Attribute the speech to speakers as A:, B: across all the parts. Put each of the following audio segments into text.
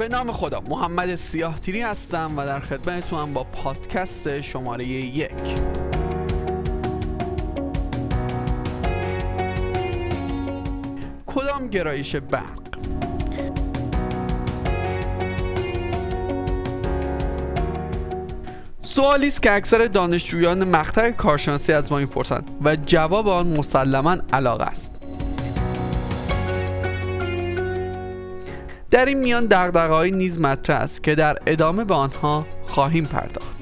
A: به نام خدا محمد سیاه تیری هستم و در خدمتتونم با پادکست شماره یک. کدام گرایش برق؟ سوالی است که اکثر دانشجویان مقطع کارشناسی از ما می‌پرسند و جواب آن مسلما علاقه است. در این میان دقدقه‌های نیز مطرح است که در ادامه به آنها خواهیم پرداخت.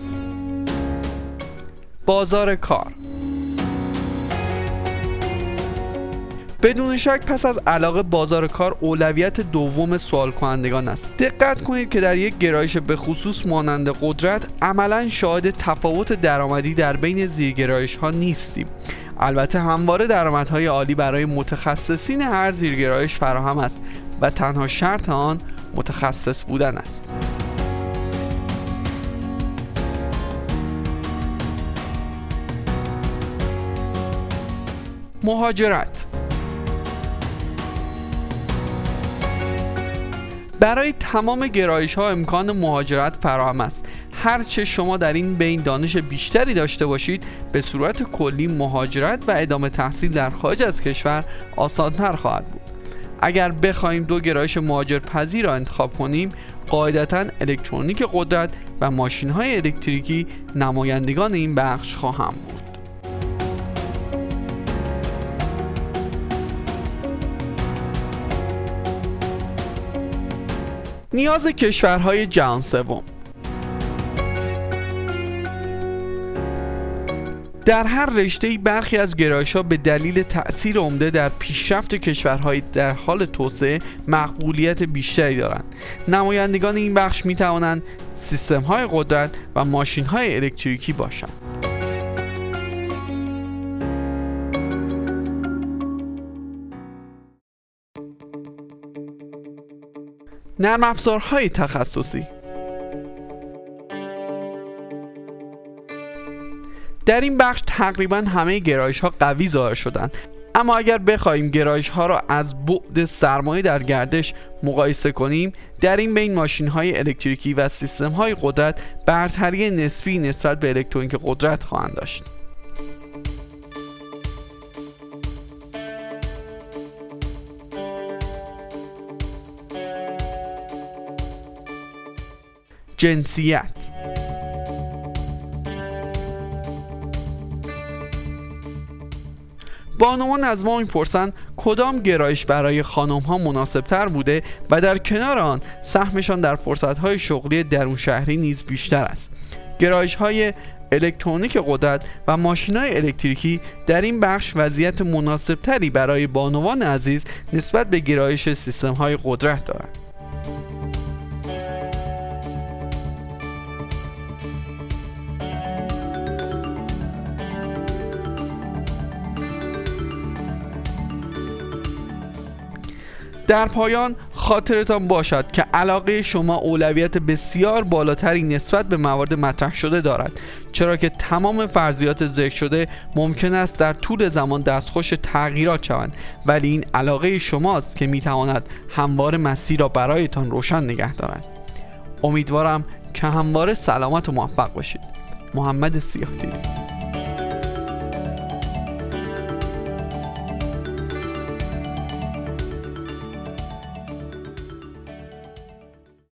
A: بازار کار بدون شک پس از علاقه بازار کار اولویت دوم سوال کنندگان است. دقت کنید که در یک گرایش به خصوص مانند قدرت عملا شاهد تفاوت درآمدی در بین زیرگرایش ها نیستیم. البته همواره درآمدهای عالی برای متخصصین هر زیرگرایش فراهم است و تنها شرط آن متخصص بودن است. مهاجرت برای تمام گرایش ها امکان مهاجرت فراهم است. هرچه شما در این بین دانش بیشتری داشته باشید به صورت کلی مهاجرت و ادامه تحصیل در خارج از کشور آسانتر خواهد بود. اگر بخواهیم دو گرایش مهاجر پذیر را انتخاب کنیم قاعدتا الکترونیک قدرت و ماشین های الکتریکی نمایندگان این بخش خواهم بود. نیاز کشورهای جهان سوم. در هر رشته برخی از گرایش ها به دلیل تأثیر عمده در پیشرفت کشورهای در حال توسعه مقبولیت بیشتری دارند. نمایندگان این بخش می توانند سیستم های قدرت و ماشین های الکتریکی باشند. نرم افزارهای تخصصی. در این بخش تقریبا همه گرایش ها قوی ظاهر شدند. اما اگر بخواهیم گرایش ها را از بعد سرمایه در گردش مقایسه کنیم در این بین ماشین های الکتریکی و سیستم های قدرت برتری نسبی نسبت به الکترونیک قدرت خواهند داشت. جنسیت. بانوان از ما می‌پرسند کدام گرایش برای خانم ها مناسب تر بوده و در کنار آن سهمشان در فرصت های شغلی درون شهری نیز بیشتر است. گرایش های الکترونیک قدرت و ماشین های الکتریکی در این بخش وضعیت مناسب تری برای بانوان عزیز نسبت به گرایش سیستم های قدرت دارند. در پایان خاطرتان باشد که علاقه شما اولویت بسیار بالاتری نسبت به موارد مطرح شده دارد. چرا که تمام فرضیات ذکر شده ممکن است در طول زمان دستخوش تغییرات شوند. ولی این علاقه شماست که می‌تواند هموار مسیر را برایتان روشن نگه دارد. امیدوارم که همواره سلامت و موفق باشید. محمد سیاهتی